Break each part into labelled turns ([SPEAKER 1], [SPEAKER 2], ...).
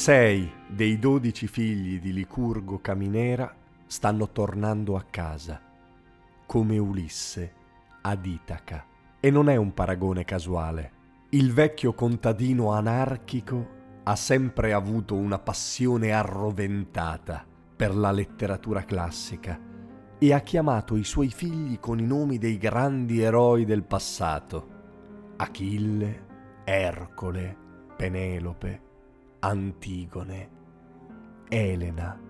[SPEAKER 1] Sei dei dodici figli di Licurgo Caminera stanno tornando a casa, come Ulisse ad Itaca. E non è un paragone casuale. Il vecchio contadino anarchico ha sempre avuto una passione arroventata per la letteratura classica e ha chiamato i suoi figli con i nomi dei grandi eroi del passato. Achille, Ercole, Penelope, Antigone, Elena.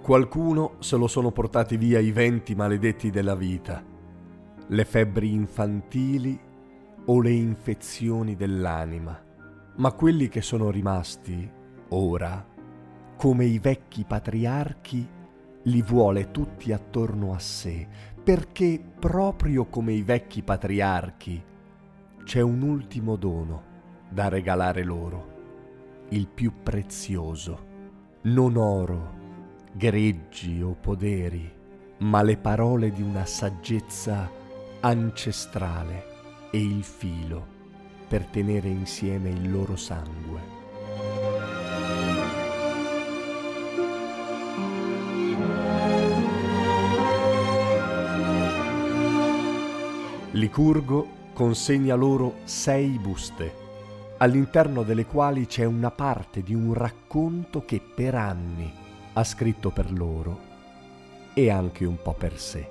[SPEAKER 1] Qualcuno se lo sono portati via i venti maledetti della vita, le febbri infantili o le infezioni dell'anima, ma quelli che sono rimasti, ora, come i vecchi patriarchi, li vuole tutti attorno a sé, perché proprio come i vecchi patriarchi c'è un ultimo dono da regalare loro, il più prezioso, non oro, greggi o poderi, ma le parole di una saggezza ancestrale e il filo per tenere insieme il loro sangue. Licurgo consegna loro sei buste, all'interno delle quali c'è una parte di un racconto che per anni ha scritto per loro e anche un po' per sé.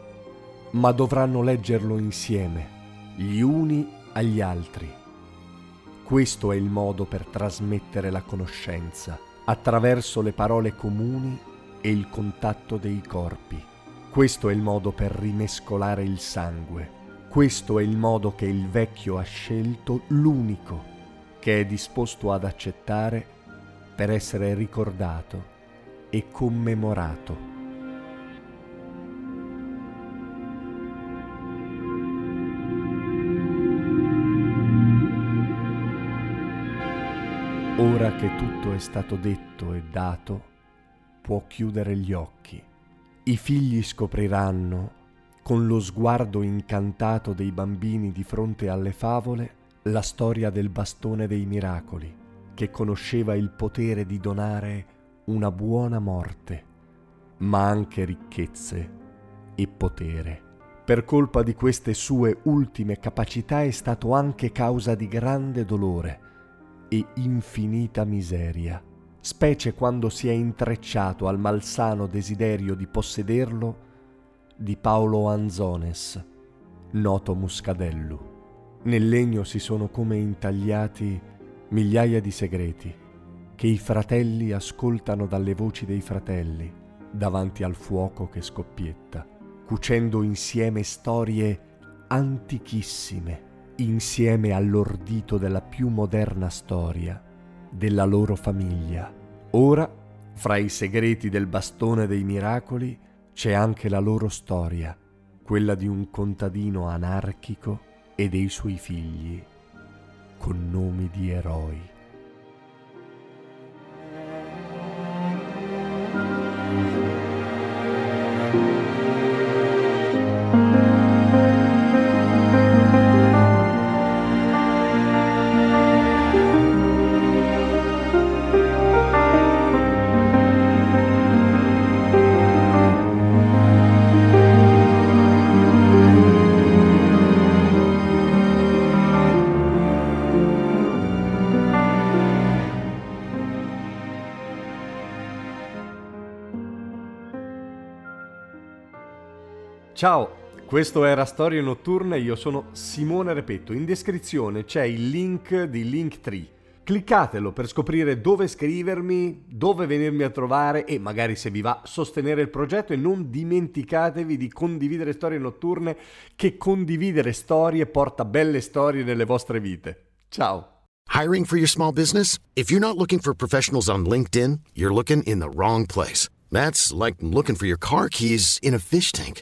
[SPEAKER 1] Ma dovranno leggerlo insieme, gli uni agli altri. Questo è il modo per trasmettere la conoscenza, attraverso le parole comuni e il contatto dei corpi. Questo è il modo per rimescolare il sangue questo è il modo che il vecchio ha scelto, l'unico che è disposto ad accettare per essere ricordato e commemorato. Ora che tutto è stato detto e dato, può chiudere gli occhi. I figli scopriranno con lo sguardo incantato dei bambini di fronte alle favole, la storia del bastone dei miracoli, che conosceva il potere di donare una buona morte, ma anche ricchezze e potere. Per colpa di queste sue ultime capacità è stato anche causa di grande dolore e infinita miseria, specie quando si è intrecciato al malsano desiderio di possederlo di Paolo Anzones, noto Muscadello. Nel legno si sono come intagliati migliaia di segreti che i fratelli ascoltano dalle voci dei fratelli davanti al fuoco che scoppietta, cucendo insieme storie antichissime, insieme all'ordito della più moderna storia della loro famiglia. Ora, fra i segreti del bastone dei miracoli, c'è anche la loro storia, quella di un contadino anarchico e dei suoi figli, con nomi di eroi. Ciao, Questo era Storie Notturne, io sono Simone Repetto. In descrizione c'è il link di Linktree. Cliccatelo per scoprire dove scrivermi, dove venirmi a trovare e magari se vi va sostenere il progetto e non dimenticatevi di condividere storie notturne che condividere storie porta belle storie nelle vostre vite. Ciao!
[SPEAKER 2] Hiring for your small business? If you're not looking for professionals on LinkedIn, you're looking in the wrong place. That's like looking for your car keys in a fish tank.